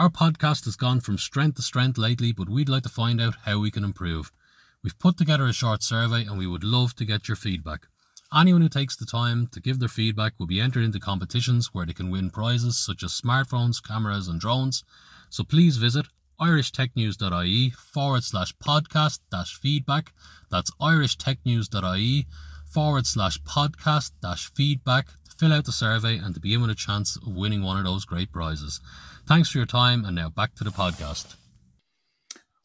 Our podcast has gone from strength to strength lately, but we'd like to find out how we can improve. We've put together a short survey and we would love to get your feedback. Anyone who takes the time to give their feedback will be entered into competitions where they can win prizes such as smartphones, cameras, and drones. So please visit irishtechnews.ie forward slash podcast dash feedback. That's irishtechnews.ie forward slash podcast dash feedback to fill out the survey and to be with a chance of winning one of those great prizes. Thanks for your time, and now back to the podcast.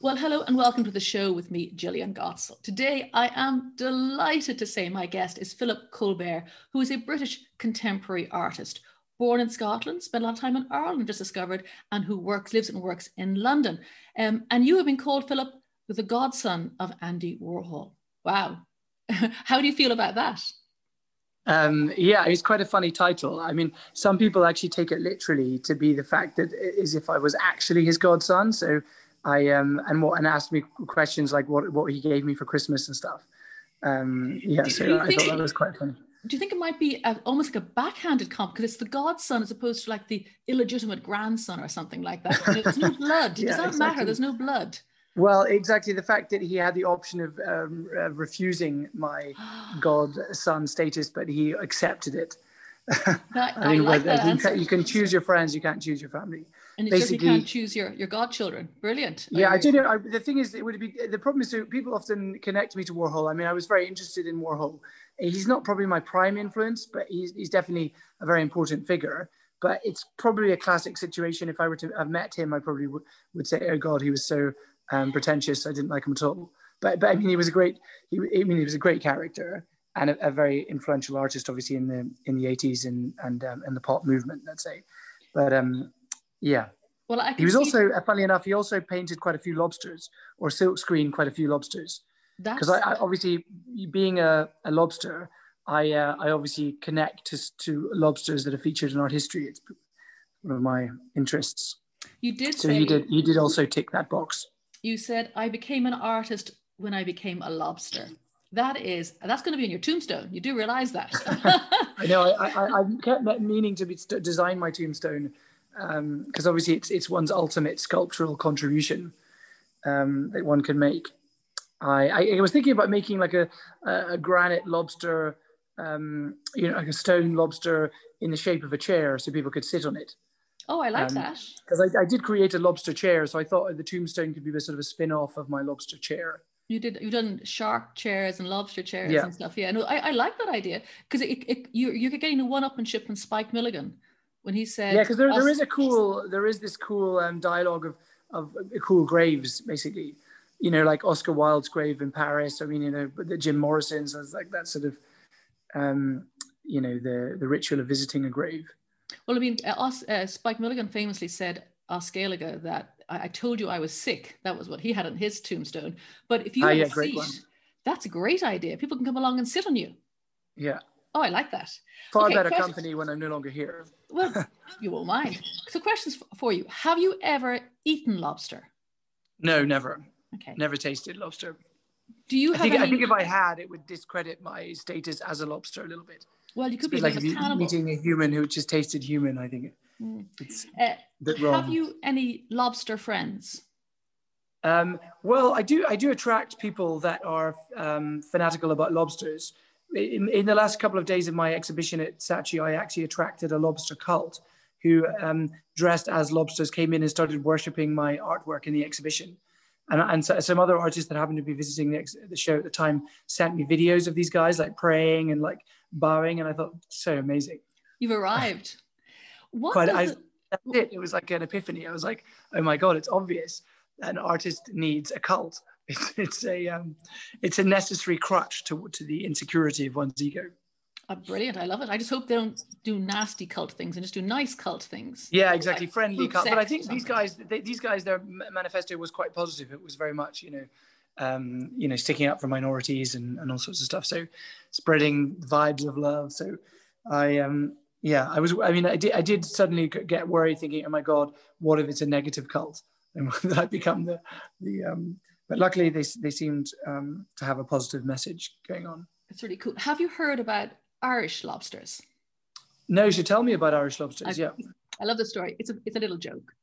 Well, hello and welcome to the show with me, Jillian Godsil. Today, I am delighted to say my guest is Philip Colbert, who is a British contemporary artist, born in Scotland, spent a lot of time in Ireland, just discovered, and who works, lives and works in London. Um, and you have been called, Philip, the godson of Andy Warhol. Wow. How do you feel about that? Um, yeah, it's quite a funny title. I mean, some people actually take it literally to be the fact that as if I was actually his godson. So I um and what and asked me questions like what what he gave me for Christmas and stuff. Um, yeah, so I thought that was quite funny. Do you think it might be a, almost like a backhanded comp because it's the godson as opposed to like the illegitimate grandson or something like that? There's no blood. yeah, Does that exactly. matter? There's no blood. Well, exactly. The fact that he had the option of um, uh, refusing my godson status, but he accepted it. I, I like that you, can, you, can, choose your friends, you can't choose your family. And Basically, you can't choose your, your godchildren. Brilliant. Yeah, I, I do know. I, the thing is, it would be the problem is that people often connect me to Warhol. I mean, I was very interested in Warhol. He's not probably my prime influence, but he's, he's definitely a very important figure. But it's probably a classic situation. If I were to have met him, I probably would, would say, "Oh God, he was so um, pretentious. I didn't like him at all. But but I mean, he was a great. He, I mean, he was a great character and a, a very influential artist, obviously in the in the eighties and and um, in the pop movement, let's say. But um, yeah. Well, I he was also, uh, funnily enough, he also painted quite a few lobsters or silk screen quite a few lobsters. Because I, I, obviously, being a, a lobster, I uh, I obviously connect to, to lobsters that are featured in art history. It's one of my interests. You did. So say, you did. You did also tick that box you said, I became an artist when I became a lobster. That is, that's going to be in your tombstone. You do realize that. I know. I, I, I kept meaning to be, design my tombstone because um, obviously it's, it's one's ultimate sculptural contribution um, that one can make. I, I, was thinking about making like a, a, granite lobster, um, you know, like a stone lobster in the shape of a chair so people could sit on it. Oh, I like um, that. Because I, I, did create a lobster chair, so I thought the tombstone could be a sort of a spin off of my lobster chair. You did. You've done shark chairs and lobster chairs yeah. and stuff. Yeah, no, I, I like that idea because it, it, you you're getting a one-upmanship from Spike Milligan when he said. Yeah, because there, there is a cool there is this cool um, dialogue of of uh, cool graves basically, you know, like Oscar Wilde's grave in Paris. I mean, you know, but the Jim Morrison's, like that sort of, um, you know, the the ritual of visiting a grave. Well, I mean, uh, uh, Spike Milligan famously said Os Gaeilge that I, told you I was sick. That was what he had on his tombstone. But if you ah, have yeah, a seat, that's a great idea. People can come along and sit on you. Yeah. Oh, I like that. Far okay, better questions. company when I'm no longer here. well, you won't mind. So, questions for you: Have you ever eaten lobster? No, never. Okay. Never tasted lobster. Do you I have? Think, any... I think if I had, it would discredit my status as a lobster a little bit. Well, you could be like meeting a human who just tasted human. I think mm. it's uh, wrong. Have you any lobster friends? Um, well, I do. I do attract people that are um, fanatical about lobsters. In, in, the last couple of days of my exhibition at Saatchi, I actually attracted a lobster cult who, um, dressed as lobsters, came in and started worshiping my artwork in the exhibition. And, and so, some other artists that happened to be visiting the, the show at the time sent me videos of these guys like praying and like bowing, and I thought so amazing. You've arrived. What Quite, I, it... that's it. It was like an epiphany. I was like, oh my god, it's obvious. An artist needs a cult. It's, it's a um, it's a necessary crutch to to the insecurity of one's ego. Oh, brilliant! I love it. I just hope they don't do nasty cult things and just do nice cult things. Yeah, exactly, Like friendly cult. But I think these guys, they, these guys, their manifesto was quite positive. It was very much, you know, um, you know, sticking up for minorities and, and all sorts of stuff. So, spreading vibes of love. So, I um, yeah, I was. I mean, I did. I did suddenly get worried, thinking, "Oh my God, what if it's a negative cult?" And that I become the the. Um, but luckily, they they seemed um, to have a positive message going on. It's really cool. Have you heard about Irish lobsters? No, so tell me about Irish lobsters. I- yeah. I love the story. It's a it's a little joke.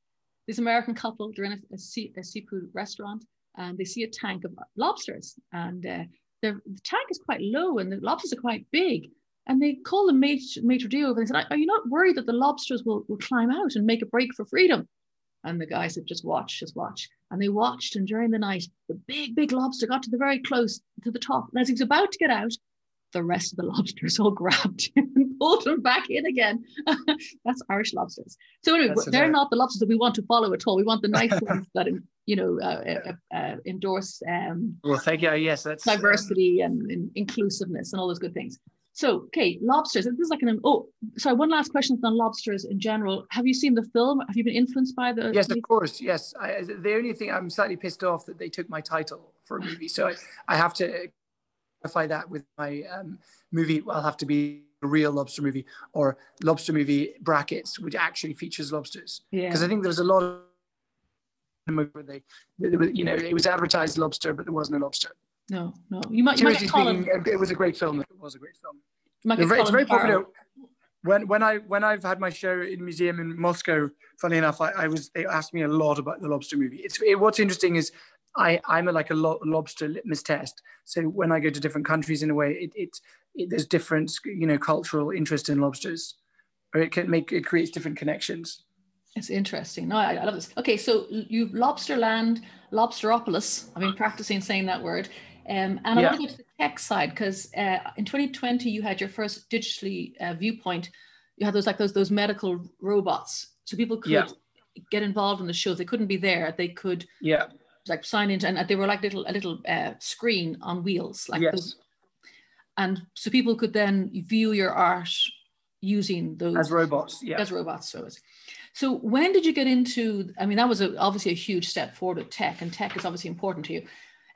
This American couple they're in a, a, sea, a seafood restaurant and they see a tank of lobsters and uh, the, the tank is quite low and the lobsters are quite big. And they call the mate, maitre over and they said, "Are you not worried that the lobsters will, will climb out and make a break for freedom?" And the guy said, "Just watch, just watch." And they watched, and during the night, the big, big lobster got to the very close to the top. And as he was about to get out, the rest of the lobsters all grabbed him and pulled him back in again. That's Irish lobsters. So anyway, That's they're not the lobsters that we want to follow at all. We want the nice ones that you know uh, uh, uh, endorse um, Well, thank you. Yes, that's um, diversity and, and inclusiveness and all those good things. So, okay, lobsters. This is like an oh, sorry. One last question on lobsters in general. Have you seen the film? Have you been influenced by the? Yes, of course. Yes. I, the only thing I'm slightly pissed off that they took my title for a movie, so I, I have to clarify that with my um, movie. I'll have to be a real lobster movie or lobster movie brackets, which actually features lobsters. Yeah. Because I think there's a lot of they, there was- you know, it was advertised lobster, but there wasn't a lobster. No, no. You might. You might Seriously get Colin. speaking, it was a great film. It was a great film. You might They're get very- it's very popular. When when I when I've had my show in a museum in Moscow, funny enough, I, I was they asked me a lot about the lobster movie. It's it, what's interesting is I I'm a, like a lo- lobster litmus test. So when I go to different countries, in a way, it, it, it there's different you know cultural interest in lobsters, or it can make it creates different connections. It's interesting. No, I, I love this. Okay, so you Lobsterland, Lobsteropolis. I've been practicing saying that word. Um, and I Yeah. want to go to the tech side because uh, in 2020 you had your first digitally uh, viewpoint. You had those like those those medical robots, so people could Yeah. get involved in the show. They couldn't be there. They could Yeah. like sign into, and they were like little a little uh, screen on wheels, like yes. those, and so people could then view your art using those As robots. Yeah. as robots. So, it's- so when did you get into? I mean, that was a, obviously a huge step forward with tech, and tech is obviously important to you.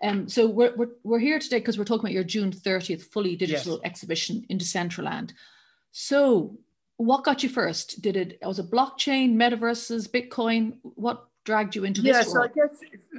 Um, so we're, we're, we're here today because we're talking about your June 30th fully digital exhibition in Decentraland. So what got you first? Did it, was it blockchain, metaverses, Bitcoin? What dragged you into this yeah, so I guess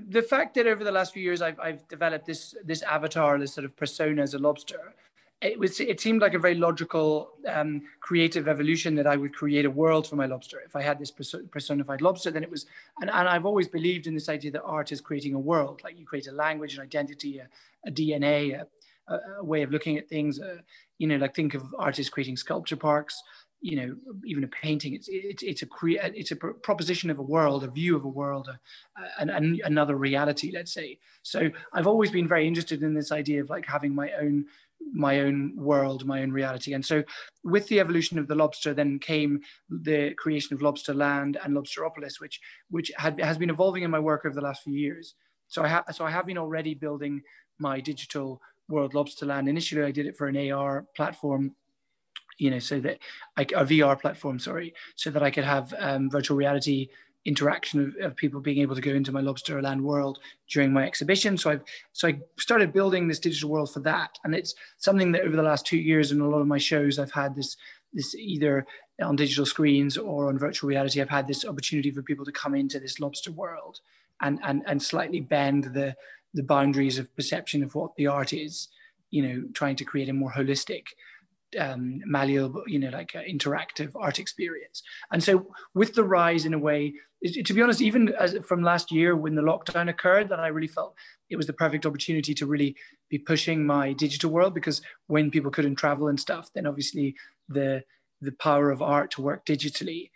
the fact that over the last few years I've, I've developed this this avatar, this sort of persona as a lobster, it was it seemed like a very logical, um, creative evolution that I would create a world for my lobster. If I had this personified lobster, then it was, and, and I've always believed in this idea that art is creating a world. Like you create a language, an identity, a, a DNA, a, a, way of looking at things. Uh, you know, like think of artists creating sculpture parks you know even a painting it's it's it's a crea- it's a pr- proposition of a world a view of a world a, an, an, another reality let's say so i've always been very interested in this idea of like having my own my own world my own reality. And so with the evolution of the lobster then came the creation of lobster land and lobsteropolis which which had, has been evolving in my work over the last few years. So i have so i have been already building my digital world lobsterland initially i did it for an ar platform you know, so that I, a VR platform, sorry, so that I could have um, virtual reality interaction of, of, people being able to go into my lobster land world during my exhibition. So I've so I started building this digital world for that, and it's something that over the last two years in a lot of my shows I've had this this either on digital screens or on virtual reality. I've had this opportunity for people to come into this lobster world and and and slightly bend the the boundaries of perception of what the art is. You know, trying to create a more holistic um, malleable, you know, like interactive art experience. And so, with the rise, in a way, to be honest, even as from last year when the lockdown occurred, that I really felt it was the perfect opportunity to really be pushing my digital world because when people couldn't travel and stuff, then obviously the the power of art to work digitally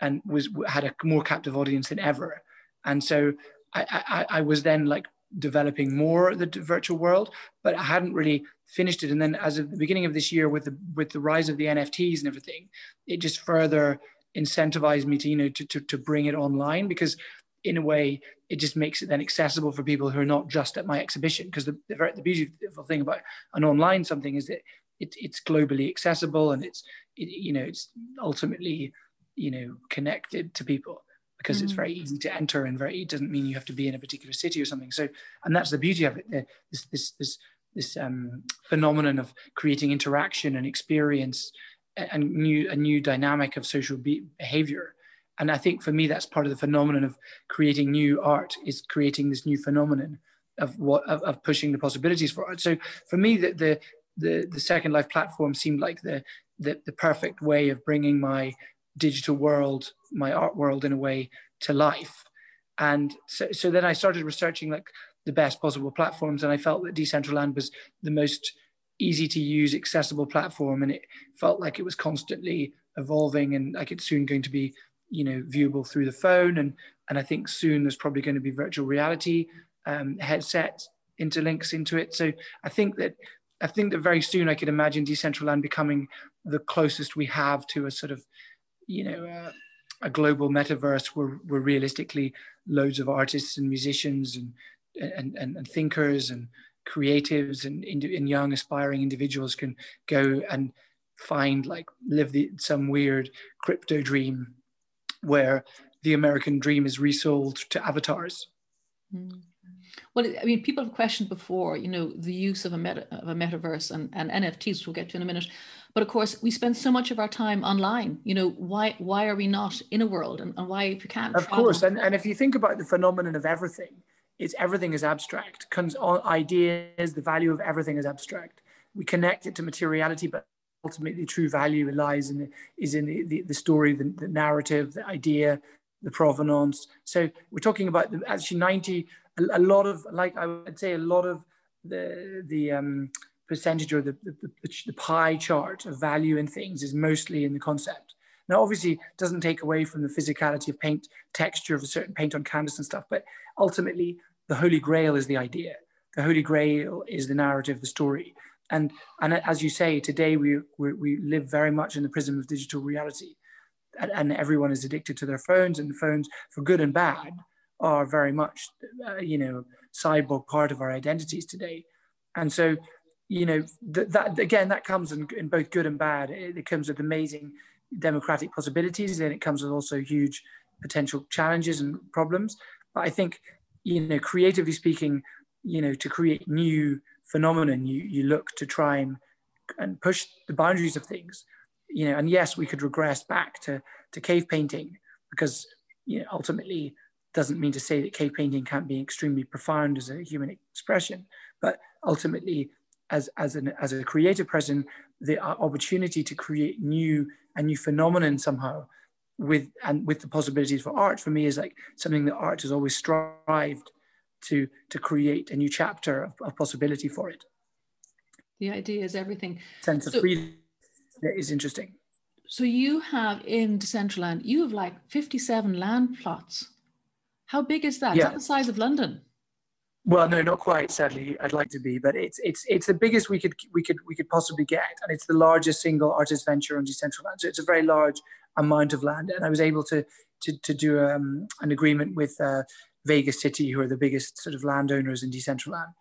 and was had a more captive audience than ever. And so I, I, I was then like developing more the virtual world, but I hadn't really finished it. And then as of the beginning of this year, with the with the rise of the NFTs and everything, it just further incentivized me to you know to to, to bring it online because in a way it just makes it then accessible for people who are not just at my exhibition because the, the, the beautiful thing about an online something is that it, it's globally accessible and it's it, you know it's ultimately you know connected to people because mm. it's very easy to enter and very it doesn't mean you have to be in a particular city or something so and that's the beauty of it this this this this um, phenomenon of creating interaction and experience and new a new dynamic of social be- behavior. And i think for me that's part of the phenomenon of creating new art is creating this new phenomenon of what of, of pushing the possibilities for art. So for me the, the the the second life platform seemed like the, the the perfect way of bringing my digital world my art world in a way to life. And so, so then i started researching like the best possible platforms and i felt that decentraland was the most easy to use, accessible platform, and it felt like it was constantly evolving and like it's soon going to be, you know, viewable through the phone. And and I think soon there's probably going to be virtual reality um, headset interlinks into it. So I think that I think that very soon I could imagine Decentraland becoming the closest we have to a sort of, you know, uh, a global metaverse where, where realistically loads of artists and musicians and and, and, and thinkers and creatives and, and young aspiring individuals can go and find like live the, some weird crypto dream where the American dream is resold to avatars. Mm. Well, I mean, people have questioned before, you know, the use of a meta of a metaverse and, and NFTs, which we'll get to in a minute. But of course, we spend so much of our time online. You know, why why are we not in a world, and, and why if you can't? Of travel? course, and and if you think about the phenomenon of everything, it's everything is abstract. Comes on ideas, the value of everything is abstract. We connect it to materiality, but ultimately true value lies in the, is in the, the, the story, the, the, narrative, the idea, the provenance. So we're talking about the, actually 90, a, a, lot of, like I would say, a lot of the, the um, percentage or the, the, the pie chart of value in things is mostly in the concept. Now, obviously, it doesn't take away from the physicality of paint, texture of a certain paint on canvas and stuff, but ultimately, the Holy Grail is the idea. The Holy Grail is the narrative, the story. And, and as you say, today we, we, we live very much in the prism of digital reality. And, and, everyone is addicted to their phones, and the phones, for good and bad, are very much, uh, you know, cyborg part of our identities today. And so, you know, th- that again, that comes in, in both good and bad. It, it comes with amazing democratic possibilities, and it comes with also huge potential challenges and problems. But I think you know, creatively speaking, you know, to create new phenomenon, you you look to try and and push the boundaries of things, you know. And yes, we could regress back to to cave painting because you know ultimately doesn't mean to say that cave painting can't be extremely profound as a human expression, but ultimately as as an as a creative person, the uh, opportunity to create new and new phenomenon somehow with and with the possibilities for art for me is like something that art has always strived to to create a new chapter of, of possibility for it. The idea is everything. Sense of freedom is interesting. So you have in decentraland you have like 57 land plots. How big is that? Yeah. is that the size of london? Well no not quite sadly. I'd like to be but it's it's it's the biggest we could we could we could possibly get and it's the largest single artist venture on decentraland. So it's a very large amount of land. And I was able to to, to do um, an agreement with uh, Vegas City, who are the biggest sort of landowners in Decentraland,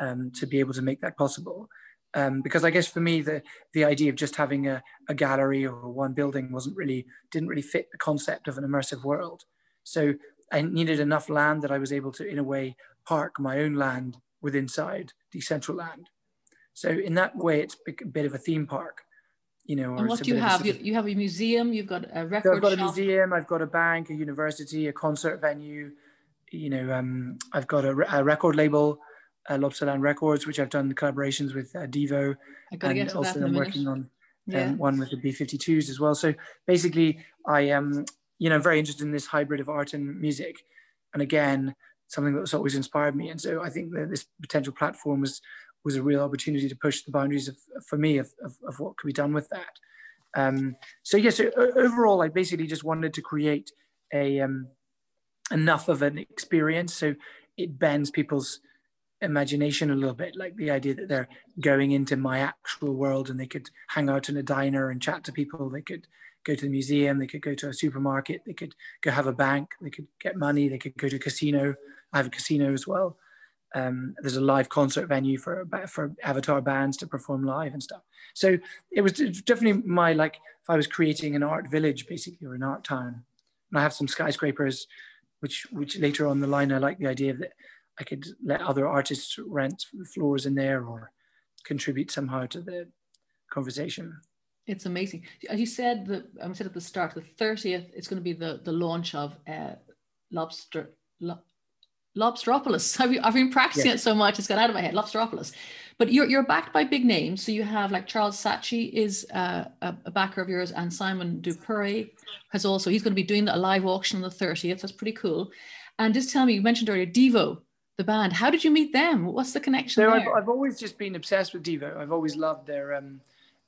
um, to be able to make that possible. Um, because I guess for me, the the idea of just having a, a gallery or one building wasn't really didn't really fit the concept of an immersive world. So I needed enough land that I was able to, in a way, park my own land within inside Decentraland. So in that way, it's a bit of a theme park you know. And what do you have? You, you have a museum. You've got a record. So I've got shop. a museum. I've got a bank, a university, a concert venue. You know, um, I've got a, a record label, uh, Lobsterland Records, which I've done collaborations with uh, Devo. I got to get to also I'm working on um, yeah. one with the B52s as well. So basically, I am, you know, very interested in this hybrid of art and music, and again, something that's always inspired me. And so I think that this potential platform was was a real opportunity to push the boundaries of, for me of, of, of what could be done with that. Um, so yes, yeah, so overall, I basically just wanted to create a um, enough of an experience so it bends people's imagination a little bit, like the idea that they're going into my actual world and they could hang out in a diner and chat to people. They could go to the museum, they could go to a supermarket, they could go have a bank, they could get money, they could go to a casino. I have a casino as well. Um, there's a live concert venue for for avatar bands to perform live and stuff. So it was definitely my like if I was creating an art village basically or an art town, and I have some skyscrapers, which which later on the line I like the idea that I could let other artists rent floors in there or contribute somehow to the conversation. It's amazing. As you said, the I said at the start, the thirtieth, it's going to be the the launch of uh, Lobster. Lo- Lobsteropolis. I've, I've been practicing it so much, it's got out of my head. Lobsteropolis. But you're, you're backed by big names. So you have like Charles Saatchi is uh, a, a, backer of yours, and Simon de Pury has also, he's going to be doing a live auction on the 30th. That's pretty cool. And just tell me, you mentioned earlier Devo, the band. How did you meet them? What's the connection there? I've, I've, always just been obsessed with Devo. I've always loved their um,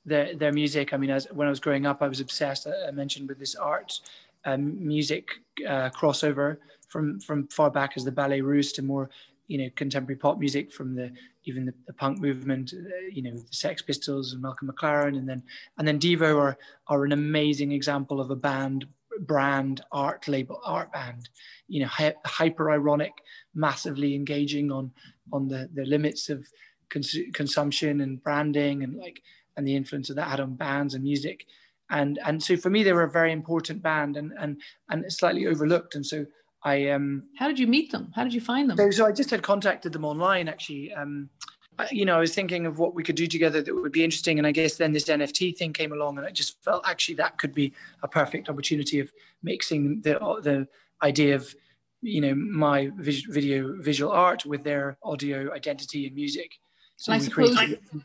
their their music. I mean, as when I was growing up, I was obsessed. I mentioned with this art um, music uh, crossover from from far back as the Ballet Russe to more you know contemporary pop music from the even the, the punk movement uh, you know the Sex Pistols and Malcolm McLaren. And then and then Devo are are an amazing example of a band brand art label art band you know hyper ironic massively engaging on on the the limits of cons- consumption and branding and like and the influence of that had on bands and music. And and so for me they were a very important band and and and slightly overlooked. And so I um. How did you meet them? How did you find them? So, so I just had contacted them online actually. Um, I, you know, I was thinking of what we could do together that would be interesting, and I guess then this NFT thing came along, and I just felt actually that could be a perfect opportunity of mixing the the idea of you know my video visual art with their audio identity and music. So I suppose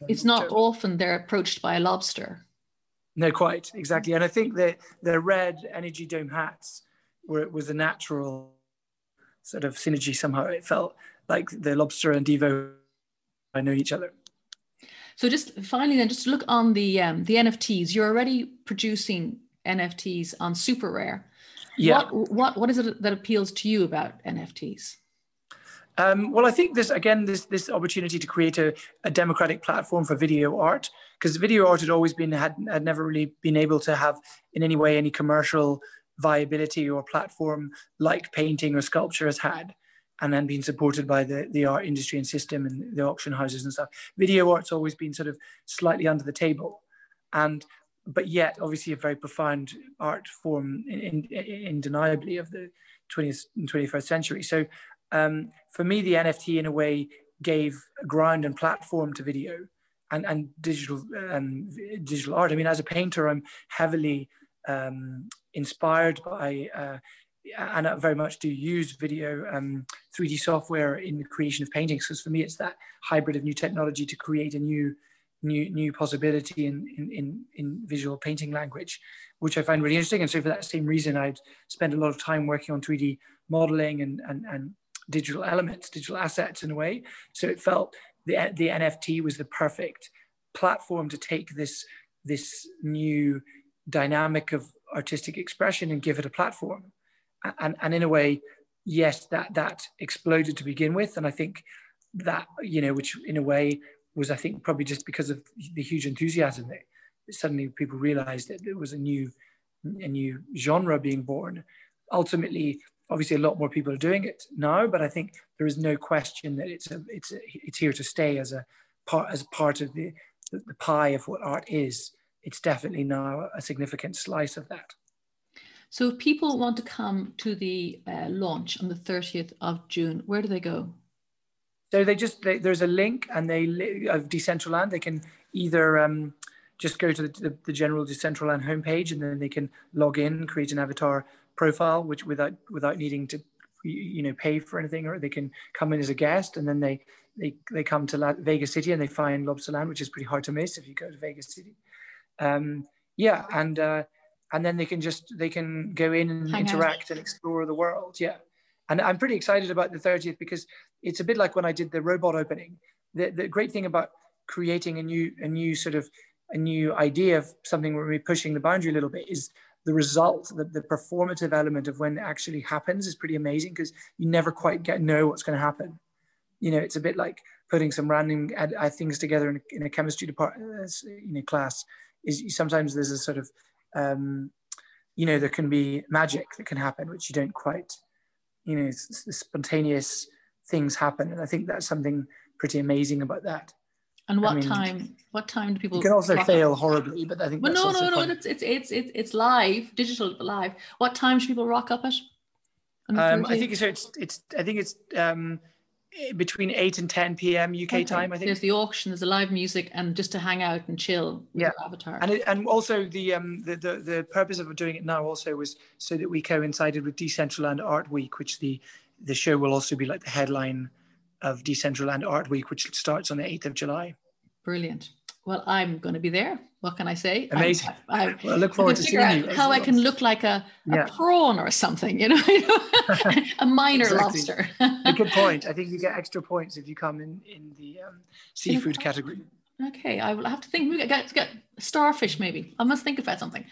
it's not often they're approached by a lobster. No, quite exactly, and I think that the red energy dome hats where it was a natural sort of synergy somehow. It felt like the lobster and Devo, I know each other. So just finally, then, just to look on the um, the NFTs. You're already producing NFTs on Super Rare. Yeah. What, what what is it that appeals to you about NFTs? Um, well, I think this again, this this opportunity to create a, a democratic platform for video art, because video art had always been had had never really been able to have in any way any commercial viability or platform like painting or sculpture has had and then being supported by the, the art industry and system and the auction houses and stuff. Video art's always been sort of slightly under the table. And but yet obviously a very profound art form in, in, undeniably of the 20th and 21st century. So um, for me, the NFT in a way gave ground and platform to video and, and digital um, digital art. I mean, as a painter, I'm heavily um, inspired by uh, and I very much do use video um, 3D software in the creation of paintings because for me it's that hybrid of new technology to create a new new new possibility in, in, in, in visual painting language, which I find really interesting. And so for that same reason, I'd spend a lot of time working on 3D modeling and, and, and digital elements, digital assets in a way. So it felt the, the NFT was the perfect platform to take this, this new dynamic of artistic expression and give it a platform. And, and in a way, yes, that that exploded to begin with. And I think that, you know, which in a way was, I think, probably just because of the huge enthusiasm that suddenly people realized that there was a new a new genre being born. Ultimately, obviously a lot more people are doing it now, but I think there is no question that it's a, it's a, it's here to stay as a part as part of the, the pie of what art is it's definitely now a significant slice of that. So if people want to come to the uh, launch on the 30th of June, where do they go? So they just, they, there's a link and they, of Decentraland, they can either um, just go to the, the, the general Decentraland homepage and then they can log in, create an avatar profile, which without, without needing to, you know, pay for anything, or they can come in as a guest and then they, they, they come to La- Vegas City and they find Lobsterland, which is pretty hard to miss if you go to Vegas City um, yeah, and uh, and then they can just they can go in and Hang interact out. and explore the world. Yeah, and I'm pretty excited about the 30th because it's a bit like when I did the robot opening. The, the great thing about creating a new a new sort of a new idea of something where we're pushing the boundary a little bit is the result, the, the performative element of when it actually happens is pretty amazing because you never quite get know what's going to happen. You know, it's a bit like putting some random uh, things together in a, in a chemistry department, uh, you know, class is sometimes there's a sort of um, you know there can be magic that can happen which you don't quite you know spontaneous things happen. And I think that's something pretty amazing about that. And what I mean, time? What time do people? You can also up? fail horribly, but I think Well, no, no, no. It's it's it's it's it's live, digital live. What time should people rock up at? Um, I think so. It's it's. I think it's um, between eight and ten p.m. UK Okay. time. I think. there's the auction, there's the live music, and just to hang out and chill with Yeah. avatar. And it, and also the um the, the the purpose of doing it now also was so that we coincided with Decentraland Art Week, which the the show will also be like the headline of Decentraland Art Week, which starts on the eighth of July. Brilliant. Well, I'm going to be there. What can I say? Amazing. I, I, Well, I look forward to seeing you. how I can look like a, a Yeah. prawn or something, you know, a minor lobster. A good point. I think you get extra points if you come in in the um, seafood category. Okay, I will have to think. Get starfish, maybe. I must think about something.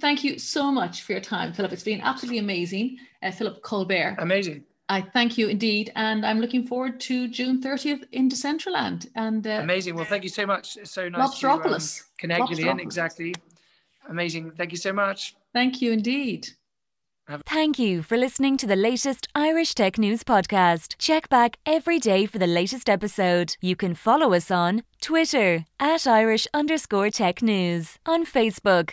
Thank you so much for your time, Philip. It's been absolutely amazing. Uh, Philip Colbert, Amazing. I thank you indeed. And I'm looking forward to June 30th in Decentraland. And uh, Amazing. Well, thank you so much. It's so nice to um, Lobsteropolis. connect, Jillian. Lobsteropolis. Exactly. Amazing. Thank you so much. thank you indeed. Thank you for listening to the latest Irish Tech News podcast. Check back every day for the latest episode. You can follow us on Twitter at Irish underscore tech news, on Facebook,